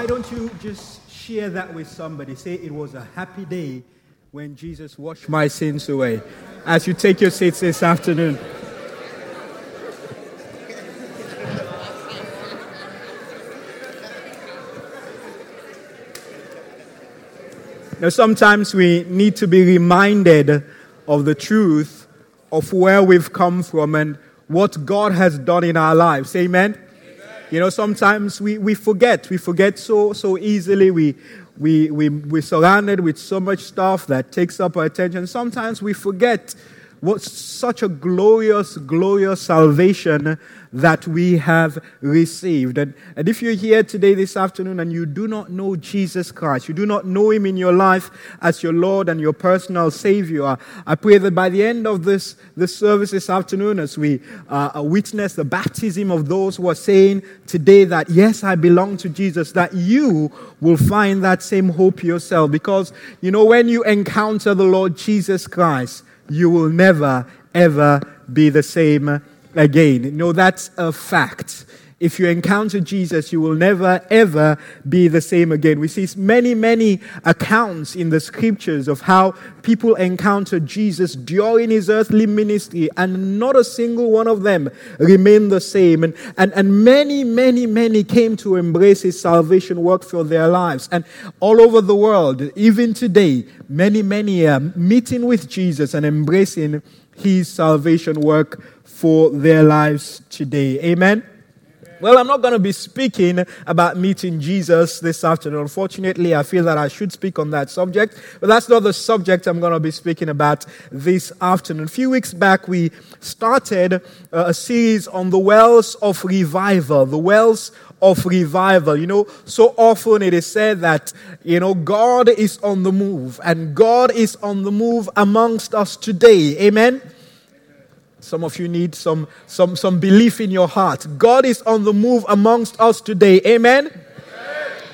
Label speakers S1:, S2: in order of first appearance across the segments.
S1: Why don't you just share that with somebody? Say it was a happy day when Jesus washed my sins away. As you take your seats this afternoon. Now, sometimes we need to be reminded of the truth of where we've come from and what God has done in our lives. Amen? You know, sometimes we, we forget. We forget so, so easily. We, we, we, we're surrounded with so much stuff that takes up our attention. Sometimes we forget what such a glorious, glorious salvation that we have received. And, and if you're here today, this afternoon, and you do not know Jesus Christ, you do not know Him in your life as your Lord and your personal Savior, I pray that by the end of this, this service this afternoon, as we uh, witness the baptism of those who are saying today that, yes, I belong to Jesus, that you will find that same hope yourself. Because, you know, when you encounter the Lord Jesus Christ, you will never, ever be the same again. No, that's a fact. If you encounter Jesus, you will never, ever be the same again. We see many, many accounts in the scriptures of how people encountered Jesus during his earthly ministry, and not a single one of them remained the same. And, and, and many, many, many came to embrace his salvation work for their lives. And all over the world, even today, many, many are meeting with Jesus and embracing his salvation work for their lives today. Amen. Well, I'm not going to be speaking about meeting Jesus this afternoon. Unfortunately, I feel that I should speak on that subject, but that's not the subject I'm going to be speaking about this afternoon. A few weeks back, we started uh, a series on the wells of revival, the wells of revival. You know, so often it is said that, you know, God is on the move and God is on the move amongst us today. Amen. Some of you need some, some, some belief in your heart. God is on the move amongst us today. Amen?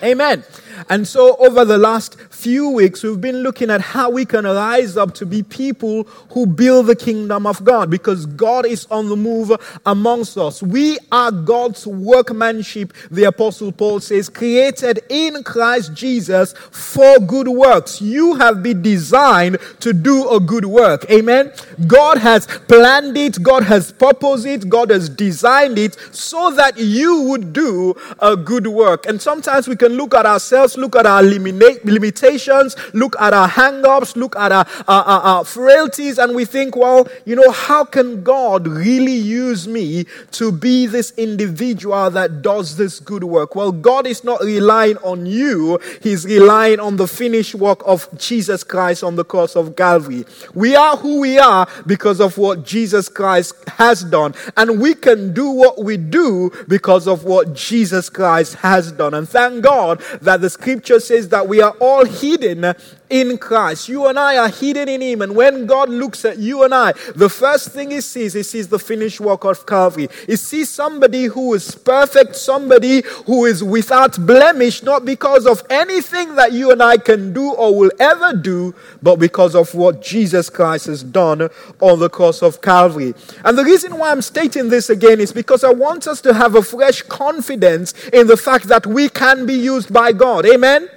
S1: Amen. Amen. And so, over the last few weeks, we've been looking at how we can rise up to be people who build the kingdom of God because God is on the move amongst us. We are God's workmanship, the Apostle Paul says, created in Christ Jesus for good works. You have been designed to do a good work. Amen. God has planned it, God has purposed it, God has designed it so that you would do a good work. And sometimes we can look at ourselves, look at our limitations limitations, look at our hang ups, look at our, our, our, our frailties, and we think, well, you know, how can God really use me to be this individual that does this good work? Well, God is not relying on you, He's relying on the finished work of Jesus Christ on the cross of Calvary. We are who we are because of what Jesus Christ has done, and we can do what we do because of what Jesus Christ has done. And thank God that the scripture says that we are all hidden in Christ. You and I are hidden in Him. And when God looks at you and I, the first thing He sees, He sees the finished work of Calvary. He sees somebody who is perfect, somebody who is without blemish, not because of anything that you and I can do or will ever do, but because of what Jesus Christ has done on the cross of Calvary. And the reason why I'm stating this again is because I want us to have a fresh confidence in the fact that we can be used by God. Amen?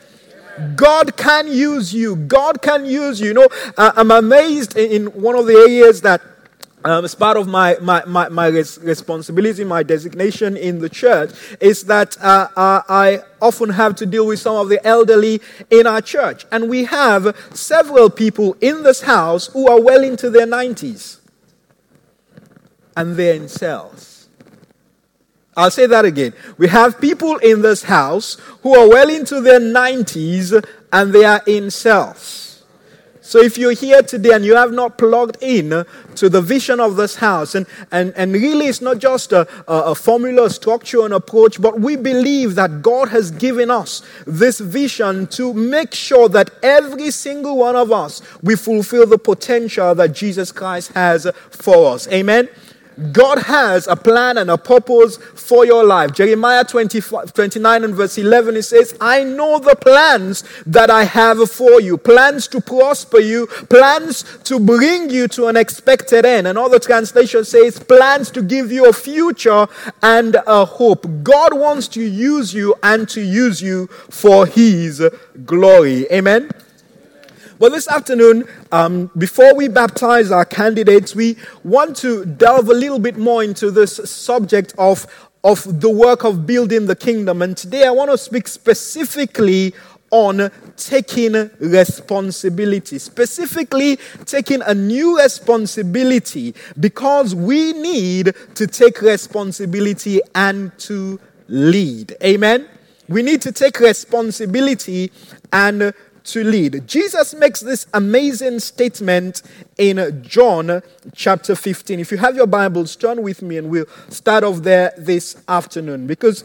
S1: God can use you. God can use you. You know, I'm amazed in one of the areas that um, as part of my, my, my, my res- responsibility, my designation in the church, is that uh, uh, I often have to deal with some of the elderly in our church. And we have several people in this house who are well into their 90s. And they're in cells. I'll say that again. We have people in this house who are well into their 90s and they are in cells. So if you're here today and you have not plugged in to the vision of this house, and, and, and really it's not just a, a, a formula, structure, and approach, but we believe that God has given us this vision to make sure that every single one of us, we fulfill the potential that Jesus Christ has for us. Amen? God has a plan and a purpose for your life. Jeremiah 20, 29 and verse 11, it says, I know the plans that I have for you, plans to prosper you, plans to bring you to an expected end. Another translation says, plans to give you a future and a hope. God wants to use you and to use you for His glory. Amen. Well, this afternoon, um, before we baptize our candidates, we want to delve a little bit more into this subject of, of the work of building the kingdom. And today I want to speak specifically on taking responsibility, specifically taking a new responsibility because we need to take responsibility and to lead. Amen? We need to take responsibility and to lead. Jesus makes this amazing statement in John chapter 15. If you have your Bibles, turn with me and we'll start off there this afternoon because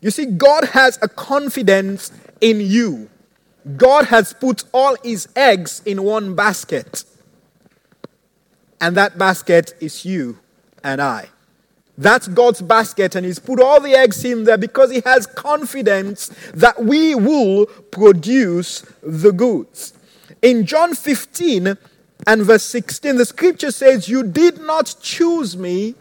S1: you see, God has a confidence in you. God has put all his eggs in one basket, and that basket is you and I. That's God's basket, and He's put all the eggs in there because He has confidence that we will produce the goods. In John 15 and verse 16, the scripture says, You did not choose me,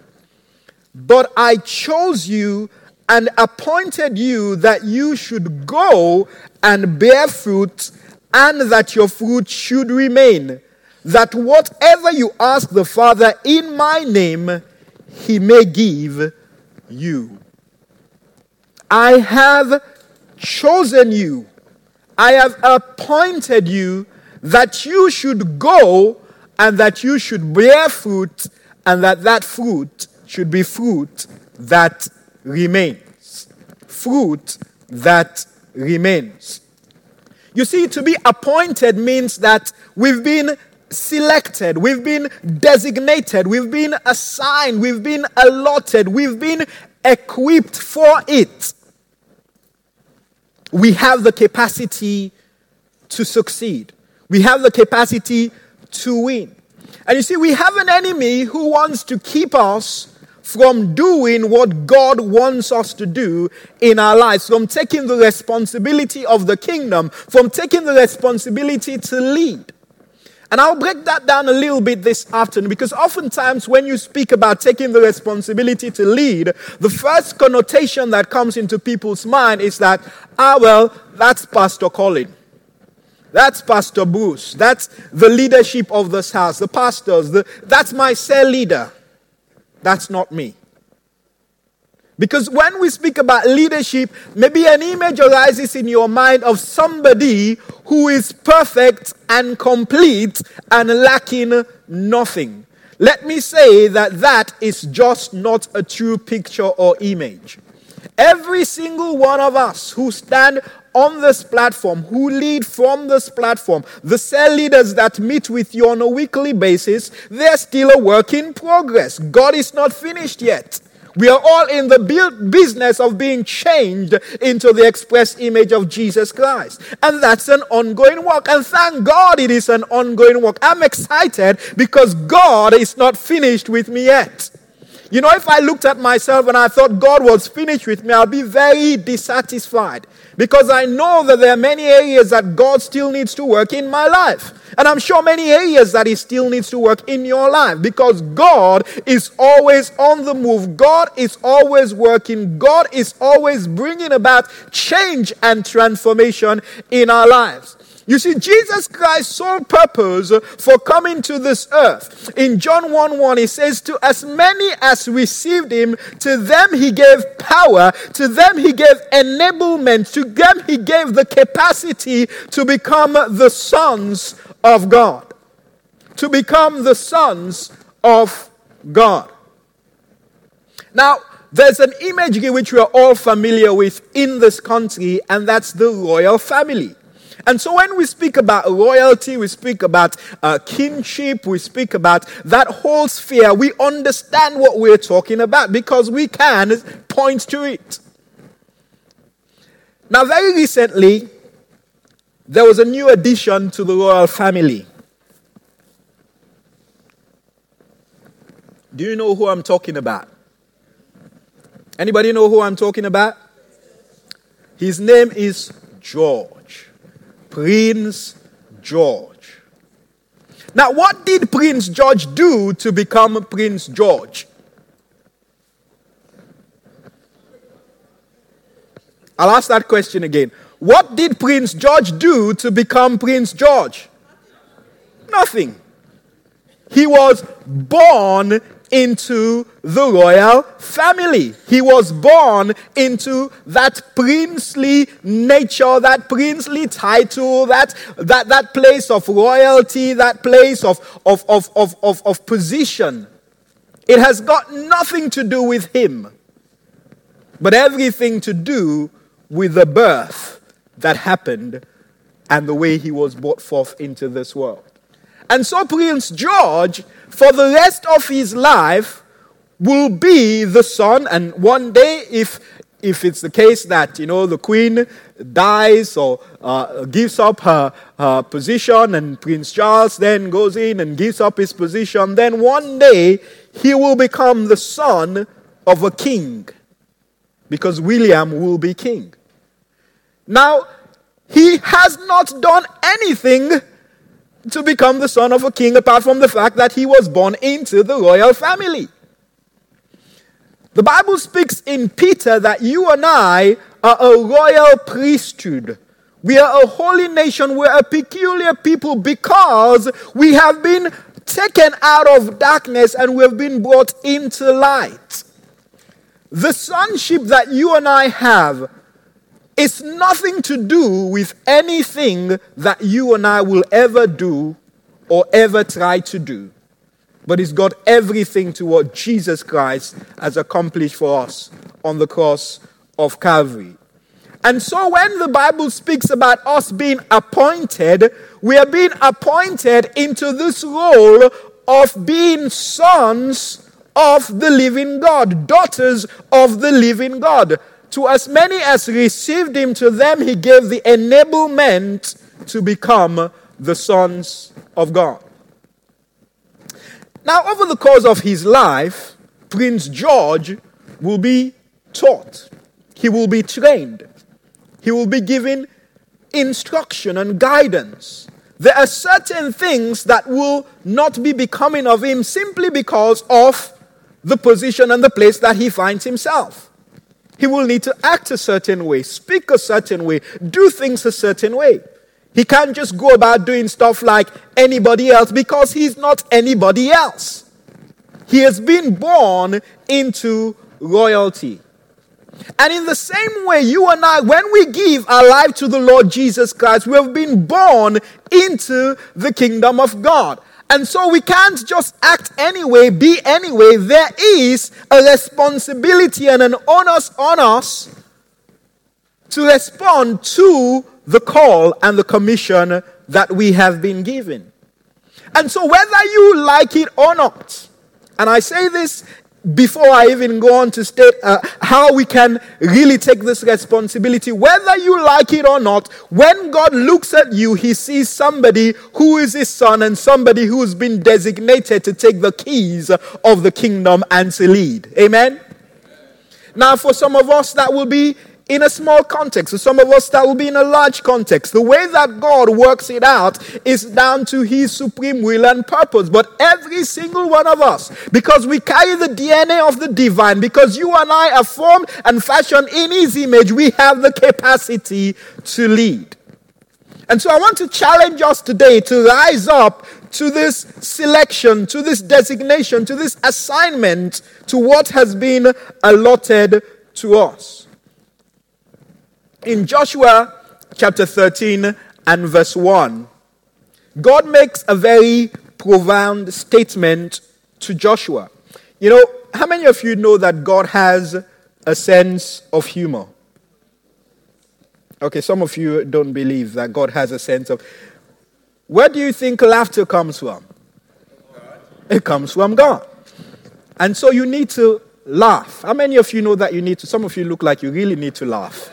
S1: but I chose you and appointed you that you should go and bear fruit, and that your fruit should remain. That whatever you ask the Father in my name, he may give you. I have chosen you. I have appointed you that you should go and that you should bear fruit and that that fruit should be fruit that remains. Fruit that remains. You see, to be appointed means that we've been selected, we've been designated, we've been assigned, we've been allotted, we've been equipped for it. We have the capacity to succeed, we have the capacity to win. And you see, we have an enemy who wants to keep us from doing what God wants us to do in our lives, from taking the responsibility of the kingdom, from taking the responsibility to lead. And I'll break that down a little bit this afternoon because oftentimes when you speak about taking the responsibility to lead, the first connotation that comes into people's mind is that, ah, well, that's Pastor Colin. That's Pastor Bruce. That's the leadership of this house, the pastors. The, that's my cell leader. That's not me. Because when we speak about leadership, maybe an image arises in your mind of somebody who is perfect and complete and lacking nothing. Let me say that that is just not a true picture or image. Every single one of us who stand on this platform, who lead from this platform, the cell leaders that meet with you on a weekly basis, they're still a work in progress. God is not finished yet. We are all in the business of being changed into the express image of Jesus Christ. And that's an ongoing work. And thank God it is an ongoing work. I'm excited because God is not finished with me yet. You know, if I looked at myself and I thought God was finished with me, I'll be very dissatisfied because I know that there are many areas that God still needs to work in my life. And I'm sure many areas that He still needs to work in your life because God is always on the move. God is always working. God is always bringing about change and transformation in our lives. You see, Jesus Christ's sole purpose for coming to this earth. In John 1 1, he says, To as many as received him, to them he gave power, to them he gave enablement, to them he gave the capacity to become the sons of God. To become the sons of God. Now, there's an imagery which we are all familiar with in this country, and that's the royal family. And so when we speak about royalty, we speak about uh, kinship, we speak about that whole sphere, we understand what we're talking about because we can point to it. Now, very recently, there was a new addition to the royal family. Do you know who I'm talking about? Anybody know who I'm talking about? His name is George. Prince George. Now, what did Prince George do to become Prince George? I'll ask that question again. What did Prince George do to become Prince George? Nothing. He was born into the royal family. He was born into that princely nature, that princely title, that, that, that place of royalty, that place of, of, of, of, of, of position. It has got nothing to do with him, but everything to do with the birth that happened and the way he was brought forth into this world. And so Prince George, for the rest of his life, will be the son. And one day, if if it's the case that you know the queen dies or uh, gives up her, her position, and Prince Charles then goes in and gives up his position, then one day he will become the son of a king, because William will be king. Now, he has not done anything to become the son of a king apart from the fact that he was born into the royal family. The Bible speaks in Peter that you and I are a royal priesthood. We are a holy nation. We're a peculiar people because we have been taken out of darkness and we have been brought into light. The sonship that you and I have it's nothing to do with anything that you and I will ever do or ever try to do. But it's got everything to what Jesus Christ has accomplished for us on the cross of Calvary. And so when the Bible speaks about us being appointed, we are being appointed into this role of being sons of the living God, daughters of the living God. To as many as received him, to them he gave the enablement to become the sons of God. Now, over the course of his life, Prince George will be taught, he will be trained, he will be given instruction and guidance. There are certain things that will not be becoming of him simply because of the position and the place that he finds himself. He will need to act a certain way, speak a certain way, do things a certain way. He can't just go about doing stuff like anybody else because he's not anybody else. He has been born into royalty. And in the same way, you and I, when we give our life to the Lord Jesus Christ, we have been born into the kingdom of God. And so we can't just act anyway, be anyway. There is a responsibility and an onus on us to respond to the call and the commission that we have been given. And so, whether you like it or not, and I say this before I even go on to state uh, how we can really take this responsibility, whether you like it or not, when God looks at you, he sees somebody who is his son and somebody who's been designated to take the keys of the kingdom and to lead. Amen? Now, for some of us, that will be in a small context. For some of us, that will be in a large context. The way that God works it out is down to His supreme will and purpose. But every single one of us, because we carry the DNA of the divine, because you and I are formed and fashioned in His image, we have the capacity to lead. And so I want to challenge us today to rise up to this selection, to this designation, to this assignment, to what has been allotted to us in Joshua chapter 13 and verse 1, God makes a very profound statement to Joshua. You know, how many of you know that God has a sense of humor? Okay, some of you don't believe that God has a sense of. Where do you think laughter comes from? It comes from God. And so you need to laugh. How many of you know that you need to? Some of you look like you really need to laugh.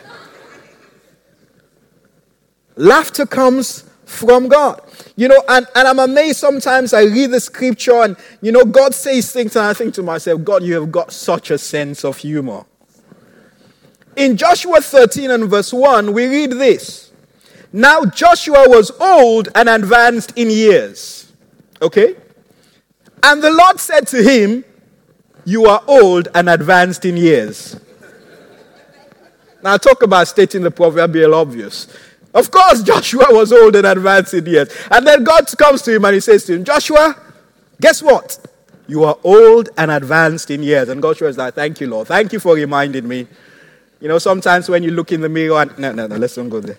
S1: Laughter comes from God. You know, and, and I'm amazed sometimes I read the scripture and, you know, God says things and I think to myself, God, you have got such a sense of humor. In Joshua 13 and verse 1, we read this. Now Joshua was old and advanced in years. Okay? And the Lord said to him, You are old and advanced in years. now, talk about stating the proverbial obvious. Of course, Joshua was old and advanced in years. And then God comes to him and he says to him, Joshua, guess what? You are old and advanced in years. And Joshua is like, Thank you, Lord. Thank you for reminding me. You know, sometimes when you look in the mirror and. No, no, no, let's not go there.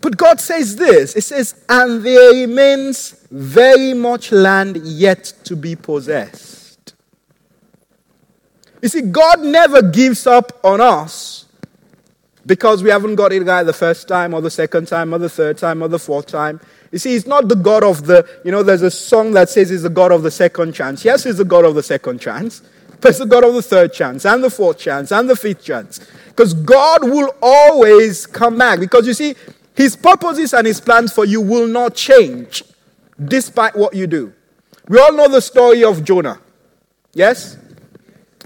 S1: But God says this it says, And there remains very much land yet to be possessed. You see, God never gives up on us because we haven't got it right the first time or the second time or the third time or the fourth time. You see, he's not the God of the, you know, there's a song that says he's the God of the second chance. Yes, he's the God of the second chance, but he's the God of the third chance and the fourth chance and the fifth chance. Because God will always come back. Because you see, his purposes and his plans for you will not change despite what you do. We all know the story of Jonah. Yes?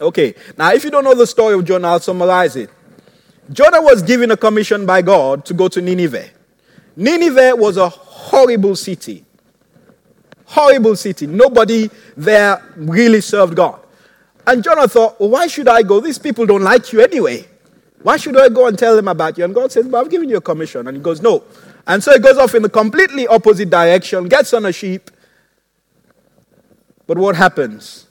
S1: Okay. Now, if you don't know the story of Jonah, I'll summarize it. Jonah was given a commission by God to go to Nineveh. Nineveh was a horrible city. Horrible city. Nobody there really served God. And Jonah thought, well, why should I go? These people don't like you anyway. Why should I go and tell them about you? And God says, but I've given you a commission. And he goes, no. And so he goes off in the completely opposite direction, gets on a sheep. But what happens?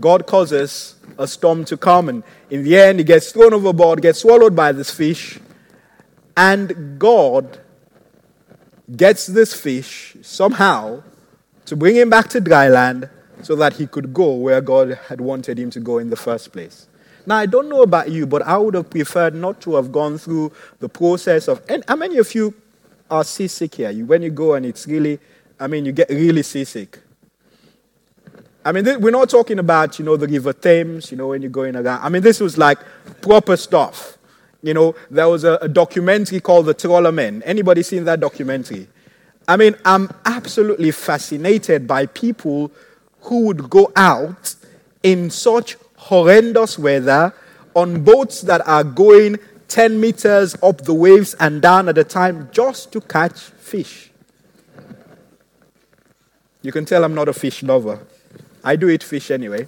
S1: God causes a storm to come, and in the end, he gets thrown overboard, gets swallowed by this fish, and God gets this fish somehow to bring him back to dry land so that he could go where God had wanted him to go in the first place. Now, I don't know about you, but I would have preferred not to have gone through the process of. And how many of you are seasick here? You, when you go and it's really, I mean, you get really seasick. I mean, we're not talking about, you know, the River Thames, you know, when you're going around. I mean, this was like proper stuff. You know, there was a, a documentary called The Trawler Men. Anybody seen that documentary? I mean, I'm absolutely fascinated by people who would go out in such horrendous weather on boats that are going 10 meters up the waves and down at a time just to catch fish. You can tell I'm not a fish lover. I do eat fish anyway.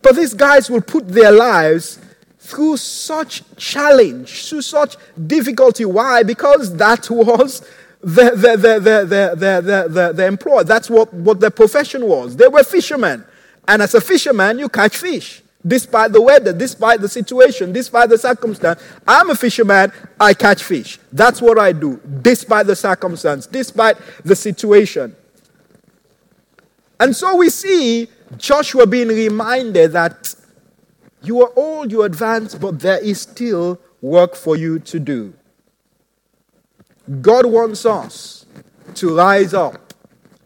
S1: But these guys will put their lives through such challenge, through such difficulty. Why? Because that was the, the, the, the, the, the, the, the employ. That's what, what their profession was. They were fishermen. And as a fisherman, you catch fish. Despite the weather, despite the situation, despite the circumstance. I'm a fisherman, I catch fish. That's what I do, despite the circumstance, despite the situation. And so we see Joshua being reminded that you are old, you are advanced, but there is still work for you to do. God wants us to rise up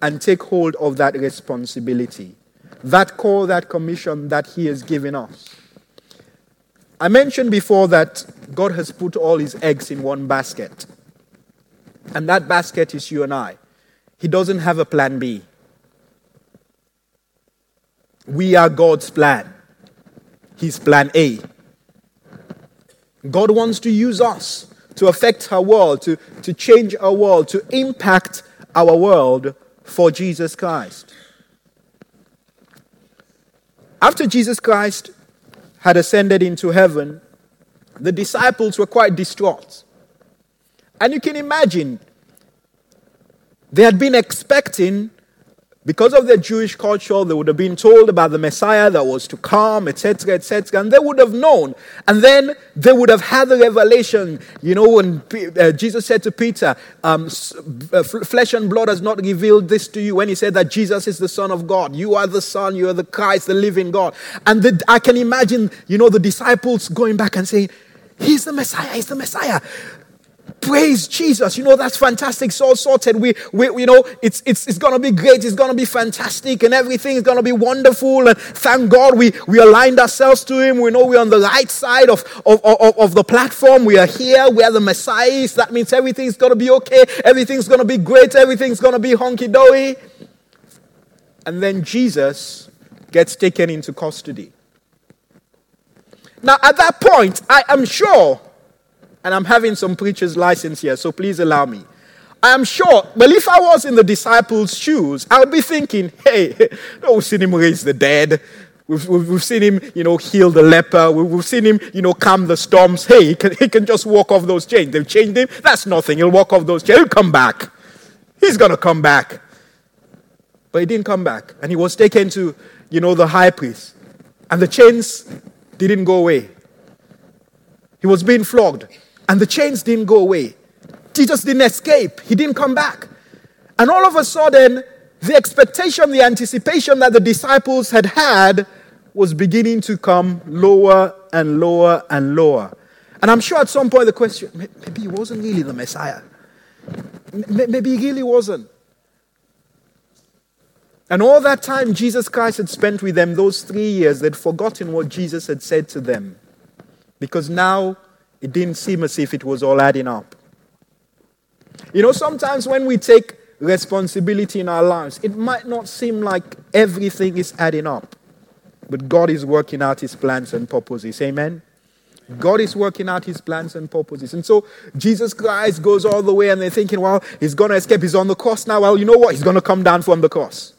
S1: and take hold of that responsibility, that call, that commission that He has given us. I mentioned before that God has put all His eggs in one basket, and that basket is you and I. He doesn't have a plan B. We are God's plan, His plan A. God wants to use us to affect our world, to, to change our world, to impact our world for Jesus Christ. After Jesus Christ had ascended into heaven, the disciples were quite distraught. And you can imagine, they had been expecting because of their Jewish culture, they would have been told about the Messiah that was to come, etc., etc., and they would have known. And then they would have had the revelation, you know, when uh, Jesus said to Peter, um, uh, Flesh and blood has not revealed this to you, when he said that Jesus is the Son of God. You are the Son, you are the Christ, the living God. And the, I can imagine, you know, the disciples going back and saying, He's the Messiah, He's the Messiah. Praise Jesus. You know, that's fantastic. It's all sorted. We, we you know, it's, it's, it's going to be great. It's going to be fantastic and everything is going to be wonderful. And thank God we, we aligned ourselves to Him. We know we're on the right side of, of, of, of the platform. We are here. We are the Messiahs. That means everything's going to be okay. Everything's going to be great. Everything's going to be honky dory. And then Jesus gets taken into custody. Now, at that point, I am sure and I'm having some preacher's license here, so please allow me. I am sure, well, if I was in the disciples' shoes, I would be thinking, hey, we've seen him raise the dead. We've, we've, we've seen him, you know, heal the leper. We've, we've seen him, you know, calm the storms. Hey, he can, he can just walk off those chains. They've chained him. That's nothing. He'll walk off those chains. He'll come back. He's going to come back. But he didn't come back. And he was taken to, you know, the high priest. And the chains didn't go away. He was being flogged. And the chains didn't go away. Jesus didn't escape, he didn't come back. And all of a sudden, the expectation, the anticipation that the disciples had had was beginning to come lower and lower and lower. And I'm sure at some point the question maybe he wasn't really the Messiah. Maybe he really wasn't. And all that time Jesus Christ had spent with them, those three years, they'd forgotten what Jesus had said to them. Because now it didn't seem as if it was all adding up. You know, sometimes when we take responsibility in our lives, it might not seem like everything is adding up. But God is working out his plans and purposes. Amen? God is working out his plans and purposes. And so Jesus Christ goes all the way, and they're thinking, well, he's going to escape. He's on the cross now. Well, you know what? He's going to come down from the cross.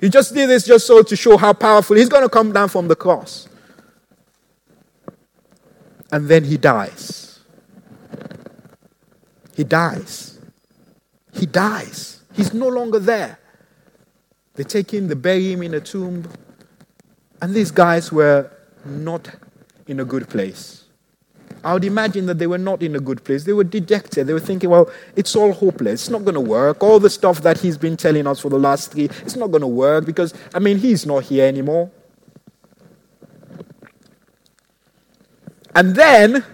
S1: He just did this just so to show how powerful. He's going to come down from the cross and then he dies. He dies. He dies. He's no longer there. They take him, they bury him in a tomb, and these guys were not in a good place. I would imagine that they were not in a good place. They were dejected. They were thinking, well, it's all hopeless. It's not going to work. All the stuff that he's been telling us for the last three, it's not going to work because, I mean, he's not here anymore. And then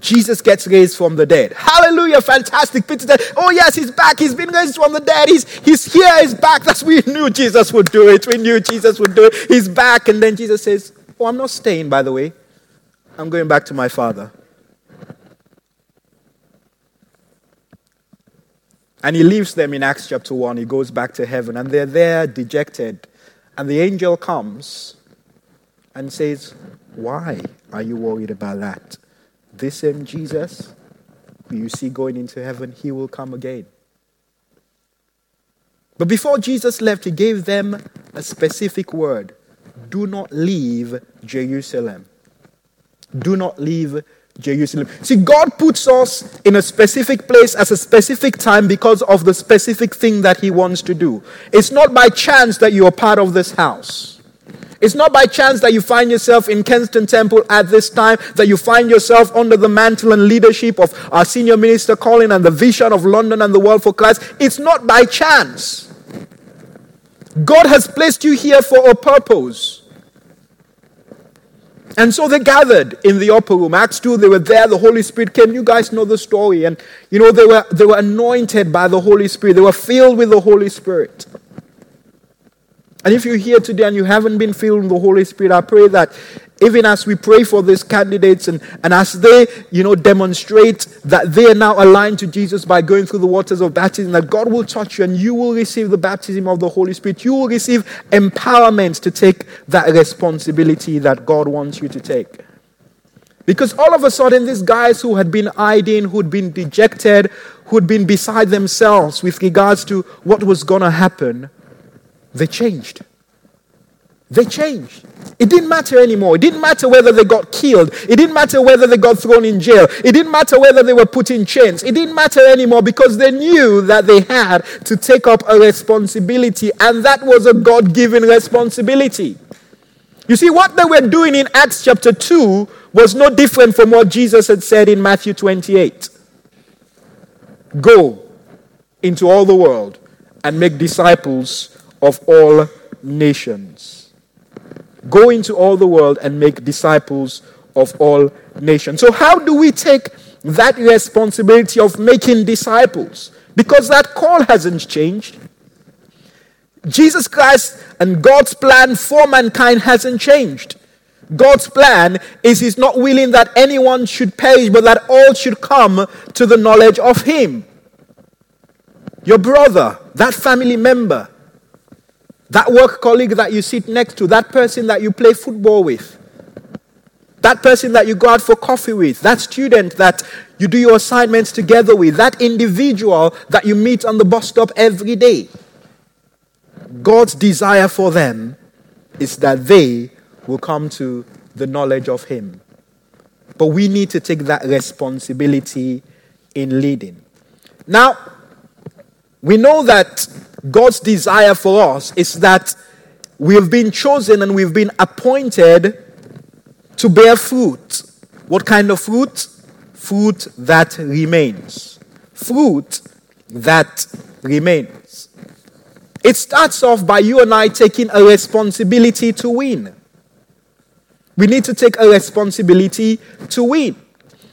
S1: Jesus gets raised from the dead. Hallelujah, fantastic. Peter said, Oh, yes, he's back. He's been raised from the dead. He's, he's here, he's back. That's we knew Jesus would do it. We knew Jesus would do it. He's back. And then Jesus says, Oh, I'm not staying, by the way. I'm going back to my Father. And he leaves them in Acts chapter 1. He goes back to heaven, and they're there dejected. And the angel comes and says, Why are you worried about that? This same Jesus you see going into heaven, he will come again. But before Jesus left, he gave them a specific word do not leave Jerusalem. Do not leave Jerusalem. See, God puts us in a specific place at a specific time because of the specific thing that He wants to do. It's not by chance that you are part of this house. It's not by chance that you find yourself in Kensington Temple at this time, that you find yourself under the mantle and leadership of our senior minister Colin and the vision of London and the world for Christ. It's not by chance. God has placed you here for a purpose. And so they gathered in the upper room. Acts 2, they were there. The Holy Spirit came. You guys know the story. And, you know, they were, they were anointed by the Holy Spirit. They were filled with the Holy Spirit. And if you're here today and you haven't been filled with the Holy Spirit, I pray that even as we pray for these candidates and, and as they, you know, demonstrate that they are now aligned to Jesus by going through the waters of baptism, that God will touch you and you will receive the baptism of the Holy Spirit. You will receive empowerment to take that responsibility that God wants you to take. Because all of a sudden, these guys who had been hiding, who'd been dejected, who'd been beside themselves with regards to what was going to happen, they changed. They changed. It didn't matter anymore. It didn't matter whether they got killed. It didn't matter whether they got thrown in jail. It didn't matter whether they were put in chains. It didn't matter anymore because they knew that they had to take up a responsibility, and that was a God given responsibility. You see, what they were doing in Acts chapter 2 was no different from what Jesus had said in Matthew 28 Go into all the world and make disciples of all nations. Go into all the world and make disciples of all nations. So, how do we take that responsibility of making disciples because that call hasn't changed. Jesus Christ and God's plan for mankind hasn't changed. God's plan is He's not willing that anyone should perish, but that all should come to the knowledge of Him. Your brother, that family member, that work colleague that you sit next to, that person that you play football with, that person that you go out for coffee with, that student that you do your assignments together with, that individual that you meet on the bus stop every day. God's desire for them is that they will come to the knowledge of Him. But we need to take that responsibility in leading. Now, we know that God's desire for us is that we've been chosen and we've been appointed to bear fruit. What kind of fruit? Fruit that remains. Fruit that remains. It starts off by you and I taking a responsibility to win. We need to take a responsibility to win.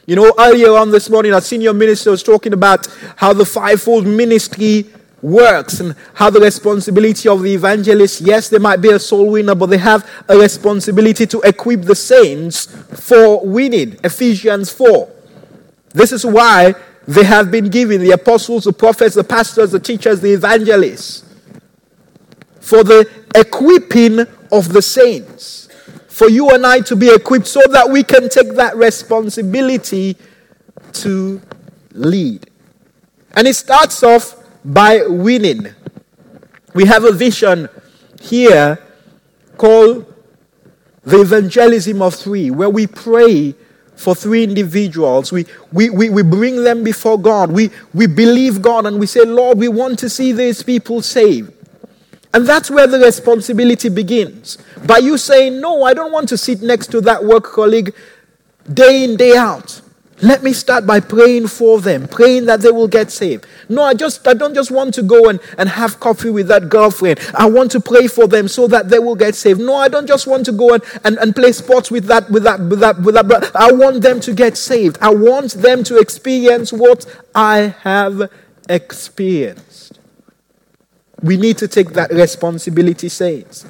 S1: You know, earlier on this morning, our senior minister was talking about how the fivefold ministry works and how the responsibility of the evangelist, yes, they might be a soul winner, but they have a responsibility to equip the saints for winning. Ephesians 4. This is why they have been given the apostles, the prophets, the pastors, the teachers, the evangelists for the equipping of the saints for you and I to be equipped so that we can take that responsibility to lead. And it starts off by winning. We have a vision here called the evangelism of three, where we pray for three individuals. We, we, we, we bring them before God. We, we believe God and we say, Lord, we want to see these people saved. And that's where the responsibility begins. By you saying, No, I don't want to sit next to that work colleague day in, day out. Let me start by praying for them, praying that they will get saved. No, I just I don't just want to go and, and have coffee with that girlfriend. I want to pray for them so that they will get saved. No, I don't just want to go and, and, and play sports with that with that with that with that I want them to get saved. I want them to experience what I have experienced we need to take that responsibility, saints.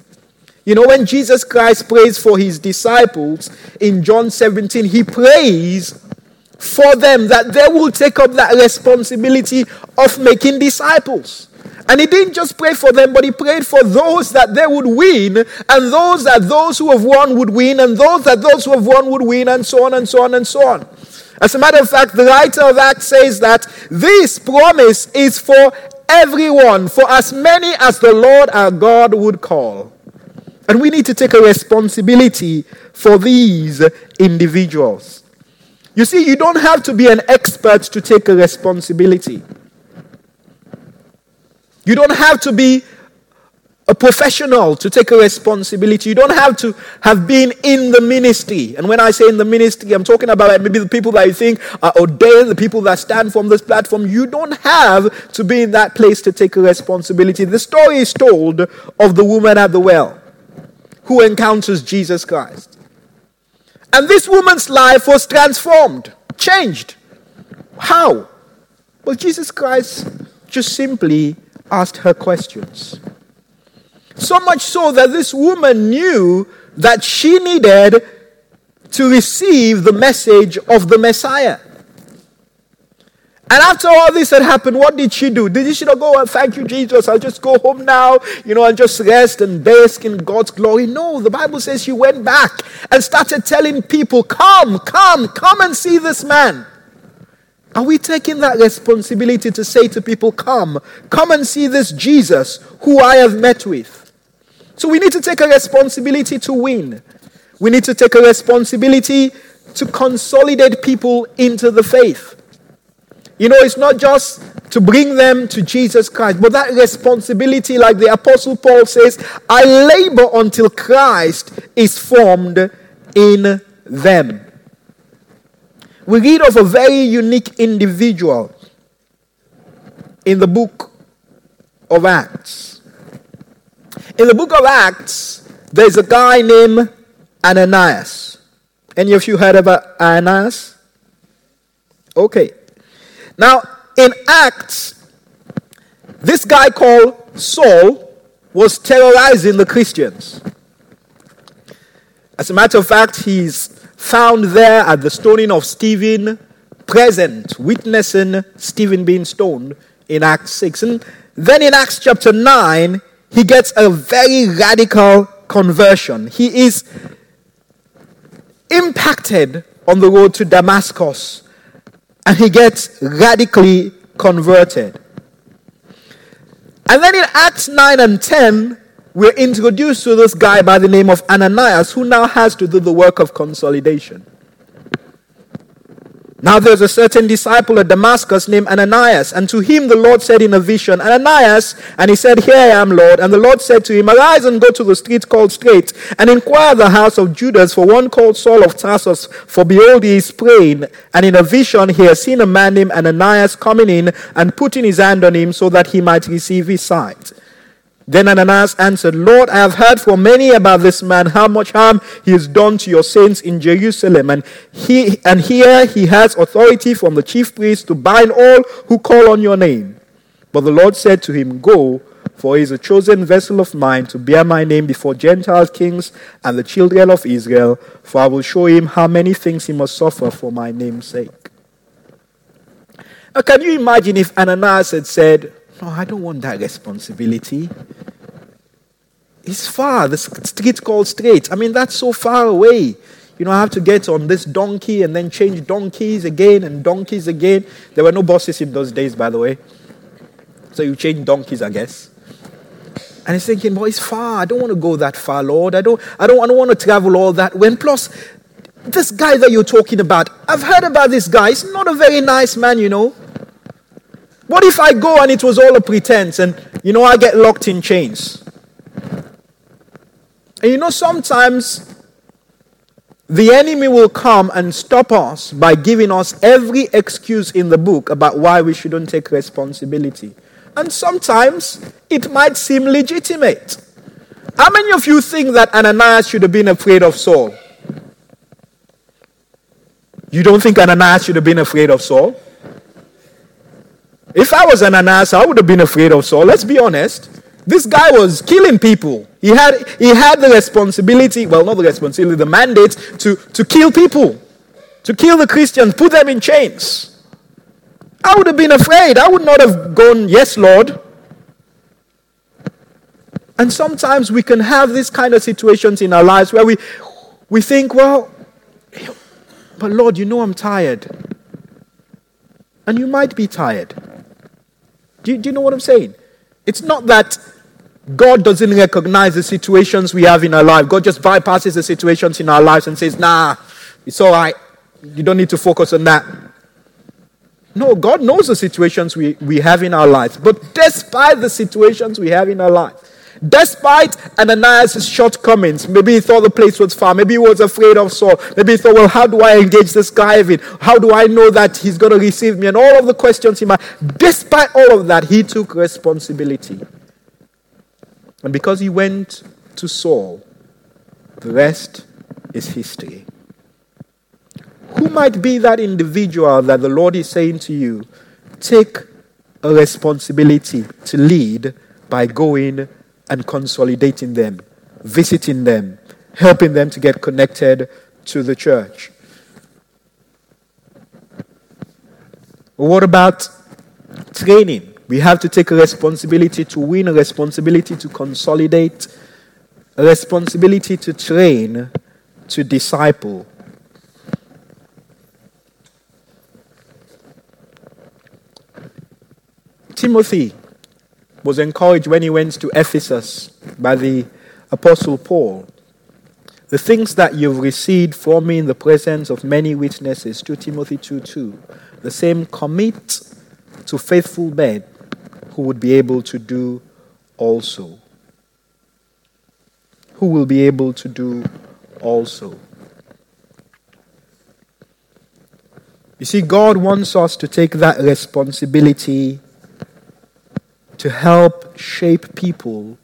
S1: You know, when Jesus Christ prays for his disciples in John 17, he prays for them that they will take up that responsibility of making disciples. And he didn't just pray for them, but he prayed for those that they would win, and those that those who have won would win, and those that those who have won would win, and so on and so on and so on. As a matter of fact, the writer of Acts says that this promise is for everyone, for as many as the Lord our God would call. And we need to take a responsibility for these individuals. You see, you don't have to be an expert to take a responsibility. You don't have to be a professional to take a responsibility. You don't have to have been in the ministry. And when I say in the ministry, I'm talking about maybe the people that you think are ordained, the people that stand from this platform. You don't have to be in that place to take a responsibility. The story is told of the woman at the well who encounters Jesus Christ. And this woman's life was transformed, changed. How? Well, Jesus Christ just simply asked her questions. So much so that this woman knew that she needed to receive the message of the Messiah. And after all this had happened, what did she do? Did she not go, oh, thank you, Jesus, I'll just go home now, you know, and just rest and bask in God's glory? No, the Bible says she went back and started telling people, come, come, come and see this man. Are we taking that responsibility to say to people, come, come and see this Jesus who I have met with? So we need to take a responsibility to win. We need to take a responsibility to consolidate people into the faith. You know, it's not just to bring them to Jesus Christ, but that responsibility, like the Apostle Paul says, I labor until Christ is formed in them. We read of a very unique individual in the book of Acts. In the book of Acts, there's a guy named Ananias. Any of you heard about Ananias? Okay. Now, in Acts, this guy called Saul was terrorizing the Christians. As a matter of fact, he's found there at the stoning of Stephen, present, witnessing Stephen being stoned in Acts 6. And then in Acts chapter 9, he gets a very radical conversion. He is impacted on the road to Damascus and he gets radically converted. And then in Acts 9 and 10, we're introduced to this guy by the name of Ananias who now has to do the work of consolidation. Now there's a certain disciple at Damascus named Ananias, and to him the Lord said in a vision, Ananias, and he said, Here I am, Lord. And the Lord said to him, Arise and go to the street called Straight, and inquire the house of Judas for one called Saul of Tarsus, for behold, he is praying. And in a vision he has seen a man named Ananias coming in and putting his hand on him so that he might receive his sight. Then Ananias answered, Lord, I have heard from many about this man, how much harm he has done to your saints in Jerusalem. And, he, and here he has authority from the chief priest to bind all who call on your name. But the Lord said to him, Go, for he is a chosen vessel of mine to bear my name before Gentile kings and the children of Israel, for I will show him how many things he must suffer for my name's sake. Now, can you imagine if Ananias had said, no, I don't want that responsibility. It's far. The street's called straight. I mean, that's so far away. You know, I have to get on this donkey and then change donkeys again and donkeys again. There were no buses in those days, by the way. So you change donkeys, I guess. And he's thinking, boy, it's far. I don't want to go that far, Lord. I don't, I don't, I don't want to travel all that way. And plus, this guy that you're talking about, I've heard about this guy. He's not a very nice man, you know. What if I go and it was all a pretense and, you know, I get locked in chains? And you know, sometimes the enemy will come and stop us by giving us every excuse in the book about why we shouldn't take responsibility. And sometimes it might seem legitimate. How many of you think that Ananias should have been afraid of Saul? You don't think Ananias should have been afraid of Saul? If I was Ananias, I would have been afraid of Saul. Let's be honest. This guy was killing people. He had, he had the responsibility, well, not the responsibility, the mandate to, to kill people, to kill the Christians, put them in chains. I would have been afraid. I would not have gone, Yes, Lord. And sometimes we can have these kind of situations in our lives where we, we think, Well, but Lord, you know I'm tired. And you might be tired. Do you, do you know what I'm saying? It's not that God doesn't recognize the situations we have in our life. God just bypasses the situations in our lives and says, nah, it's all right. You don't need to focus on that. No, God knows the situations we, we have in our lives. But despite the situations we have in our lives, Despite Ananias' shortcomings, maybe he thought the place was far. Maybe he was afraid of Saul. Maybe he thought, well, how do I engage this guy even? How do I know that he's going to receive me? And all of the questions he might. Despite all of that, he took responsibility. And because he went to Saul, the rest is history. Who might be that individual that the Lord is saying to you, take a responsibility to lead by going and consolidating them, visiting them, helping them to get connected to the church. What about training? We have to take a responsibility to win, a responsibility to consolidate, a responsibility to train, to disciple. Timothy was encouraged when he went to Ephesus by the Apostle Paul. The things that you've received from me in the presence of many witnesses, 2 Timothy 2 2, the same commit to faithful men who would be able to do also. Who will be able to do also. You see, God wants us to take that responsibility to help shape people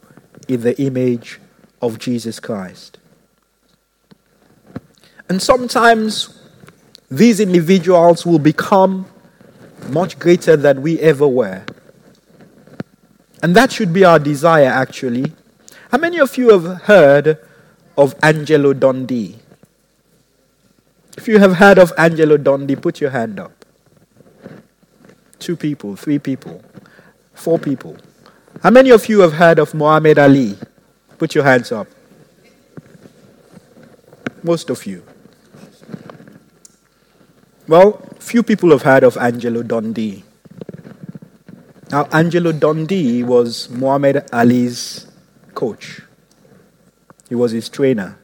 S1: in the image of Jesus Christ. And sometimes these individuals will become much greater than we ever were. And that should be our desire, actually. How many of you have heard of Angelo Dundee? If you have heard of Angelo Dundee, put your hand up. Two people, three people, four people. How many of you have heard of Muhammad Ali? Put your hands up. Most of you. Well, few people have heard of Angelo Dundee. Now, Angelo Dundee was Muhammad Ali's coach, he was his trainer.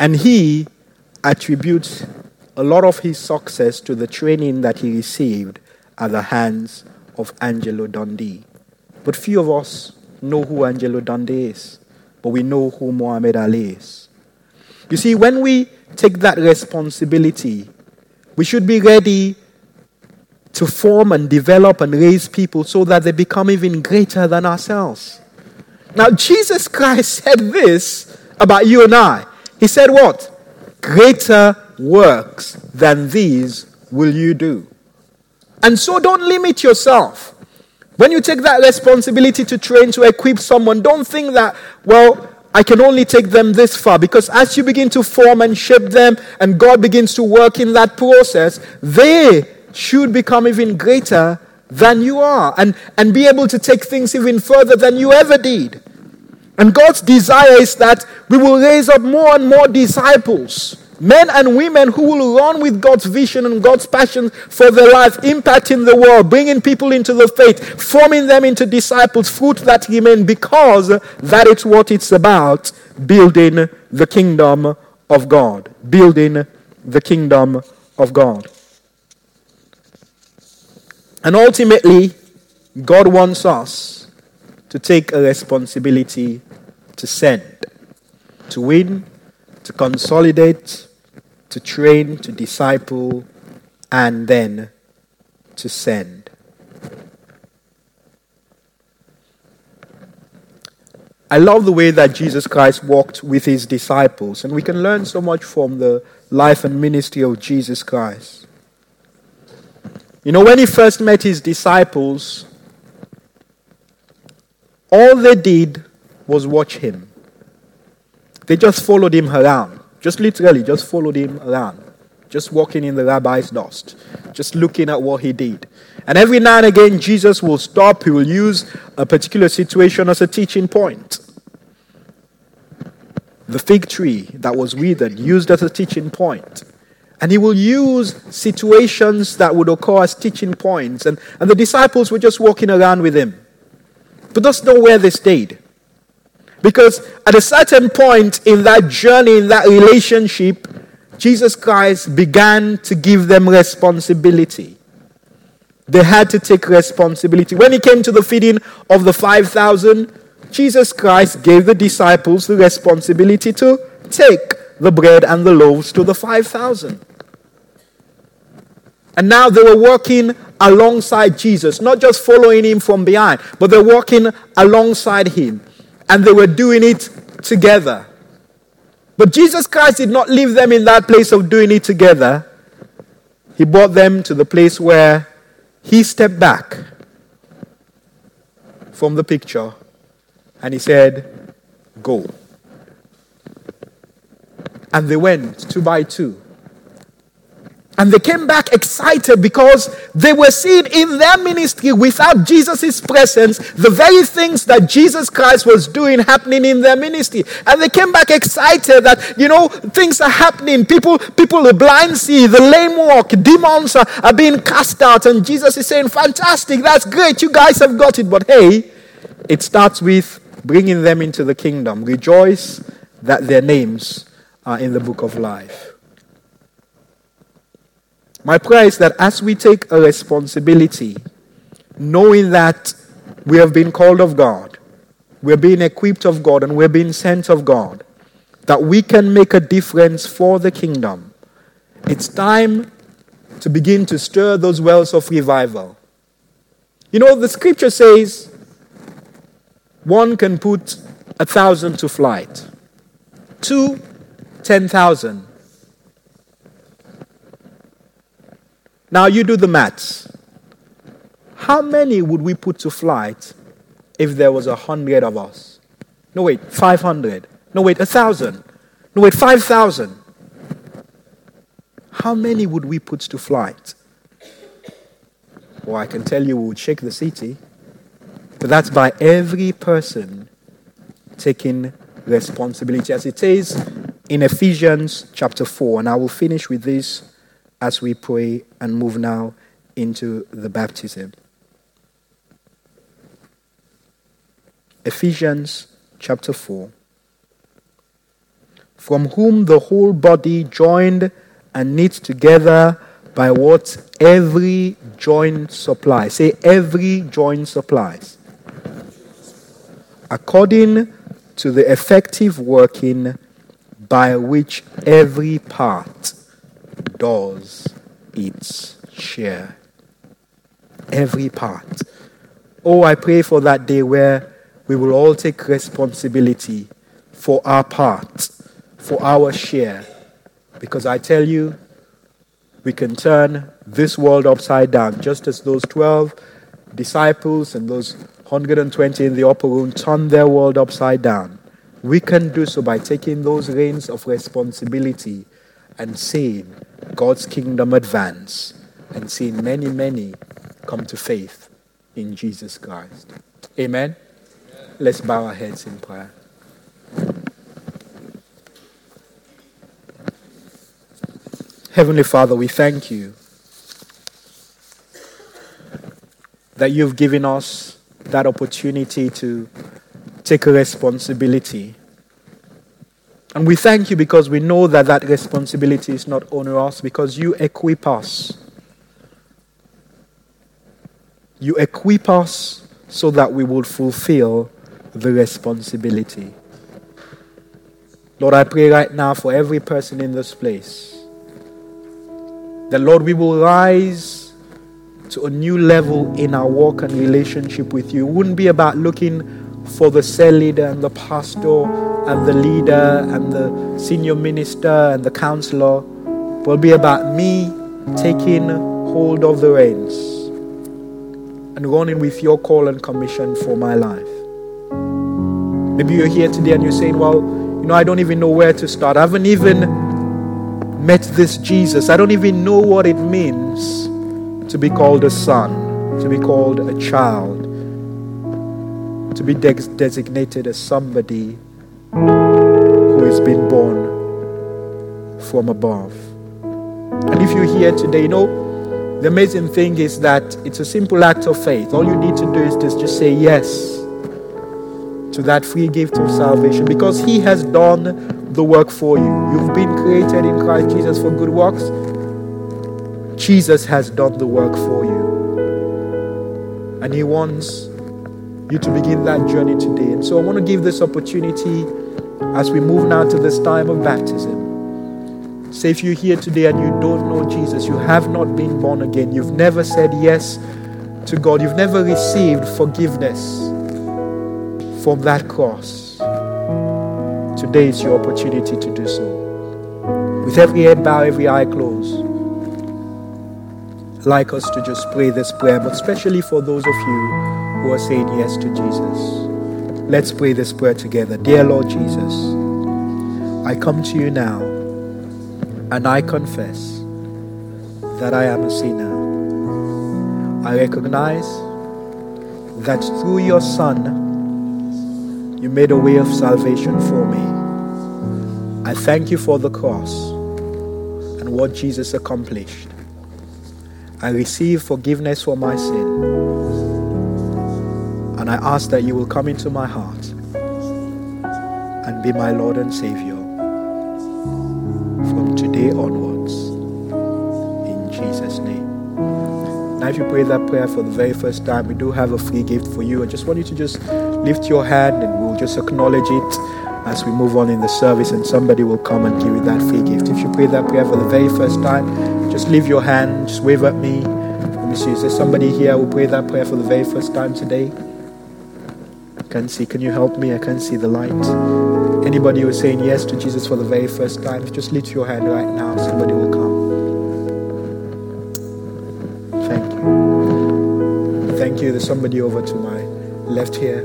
S1: And he attributes a lot of his success to the training that he received at the hands of Angelo Dundee. But few of us know who Angelo Dundee is, but we know who Muhammad Ali is. You see, when we take that responsibility, we should be ready to form and develop and raise people so that they become even greater than ourselves. Now, Jesus Christ said this about you and I. He said, What? Greater works than these will you do. And so don't limit yourself. When you take that responsibility to train, to equip someone, don't think that, well, I can only take them this far. Because as you begin to form and shape them, and God begins to work in that process, they should become even greater than you are and, and be able to take things even further than you ever did. And God's desire is that we will raise up more and more disciples Men and women who will run with God's vision and God's passion for their life, impacting the world, bringing people into the faith, forming them into disciples, fruit that remain, because that is what it's about building the kingdom of God. Building the kingdom of God. And ultimately, God wants us to take a responsibility to send, to win, to consolidate, to train, to disciple, and then to send. I love the way that Jesus Christ walked with his disciples, and we can learn so much from the life and ministry of Jesus Christ. You know, when he first met his disciples, all they did was watch him. They just followed him around. Just literally, just followed him around. Just walking in the rabbi's dust. Just looking at what he did. And every now and again, Jesus will stop. He will use a particular situation as a teaching point. The fig tree that was withered, used as a teaching point. And he will use situations that would occur as teaching points. And, and the disciples were just walking around with him. But that's not where they stayed. Because at a certain point in that journey, in that relationship, Jesus Christ began to give them responsibility. They had to take responsibility. When he came to the feeding of the 5,000, Jesus Christ gave the disciples the responsibility to take the bread and the loaves to the 5,000. And now they were working alongside Jesus, not just following him from behind, but they're walking alongside him and they were doing it together. But Jesus Christ did not leave them in that place of doing it together. He brought them to the place where he stepped back from the picture and he said, Go. And they went two by two. And they came back excited because they were seeing in their ministry without Jesus' presence the very things that Jesus Christ was doing happening in their ministry. And they came back excited that, you know, things are happening. People, people, the blind see, the lame walk, demons are, are being cast out. And Jesus is saying, fantastic, that's great, you guys have got it. But hey, it starts with bringing them into the kingdom. Rejoice that their names are in the book of life. My prayer is that as we take a responsibility, knowing that we have been called of God, we're being equipped of God, and we're being sent of God, that we can make a difference for the kingdom. It's time to begin to stir those wells of revival. You know, the scripture says one can put a thousand to flight, two, ten thousand. Now you do the maths. How many would we put to flight if there was a hundred of us? No, wait, 500. No, wait, a thousand. No, wait, 5,000. How many would we put to flight? Well, I can tell you we would shake the city. But that's by every person taking responsibility, as it says in Ephesians chapter 4. And I will finish with this as we pray and move now into the baptism. Ephesians chapter 4. From whom the whole body joined and knit together by what every joint supplies. Say, every joint supplies. According to the effective working by which every part does its share. Every part. Oh, I pray for that day where we will all take responsibility for our part, for our share. Because I tell you, we can turn this world upside down, just as those 12 disciples and those 120 in the upper room turned their world upside down. We can do so by taking those reins of responsibility and seeing God's kingdom advance and seeing many, many come to faith in Jesus Christ. Amen. Let's bow our heads in prayer. Heavenly Father, we thank you that you've given us that opportunity to take a responsibility. And we thank you because we know that that responsibility is not onerous because you equip us. You equip us so that we will fulfill the responsibility. Lord, I pray right now for every person in this place that, Lord, we will rise to a new level in our walk and relationship with you. It wouldn't be about looking for the cell leader and the pastor and the leader and the senior minister and the counselor. Will be about me taking hold of the reins and running with your call and commission for my life. Maybe you're here today and you're saying, Well, you know, I don't even know where to start. I haven't even met this Jesus. I don't even know what it means to be called a son, to be called a child, to be de- designated as somebody who has been born from above. And if you're here today, you know, the amazing thing is that it's a simple act of faith. All you need to do is just say yes to that free gift of salvation because He has done the work for you. You've been created in Christ Jesus for good works. Jesus has done the work for you. And He wants you to begin that journey today. And so I want to give this opportunity as we move now to this time of baptism. Say if you're here today and you don't know Jesus, you have not been born again, you've never said yes to God, you've never received forgiveness from that cross. Today is your opportunity to do so. With every head bowed, every eye closed. Like us to just pray this prayer, but especially for those of you who are saying yes to Jesus. Let's pray this prayer together. Dear Lord Jesus, I come to you now and I confess that I am a sinner. I recognize that through your Son, you made a way of salvation for me. I thank you for the cross and what Jesus accomplished. I receive forgiveness for my sin. And I ask that you will come into my heart and be my Lord and Savior from today onwards. In Jesus' name. Now, if you pray that prayer for the very first time, we do have a free gift for you. I just want you to just lift your hand and we'll just acknowledge it as we move on in the service, and somebody will come and give you that free gift. If you pray that prayer for the very first time, just leave your hand, just wave at me. Let me see, is there somebody here who pray that prayer for the very first time today? can't see. Can you help me? I can't see the light. Anybody who's saying yes to Jesus for the very first time, just lift your hand right now. Somebody will come. Thank you. Thank you. There's somebody over to my left here.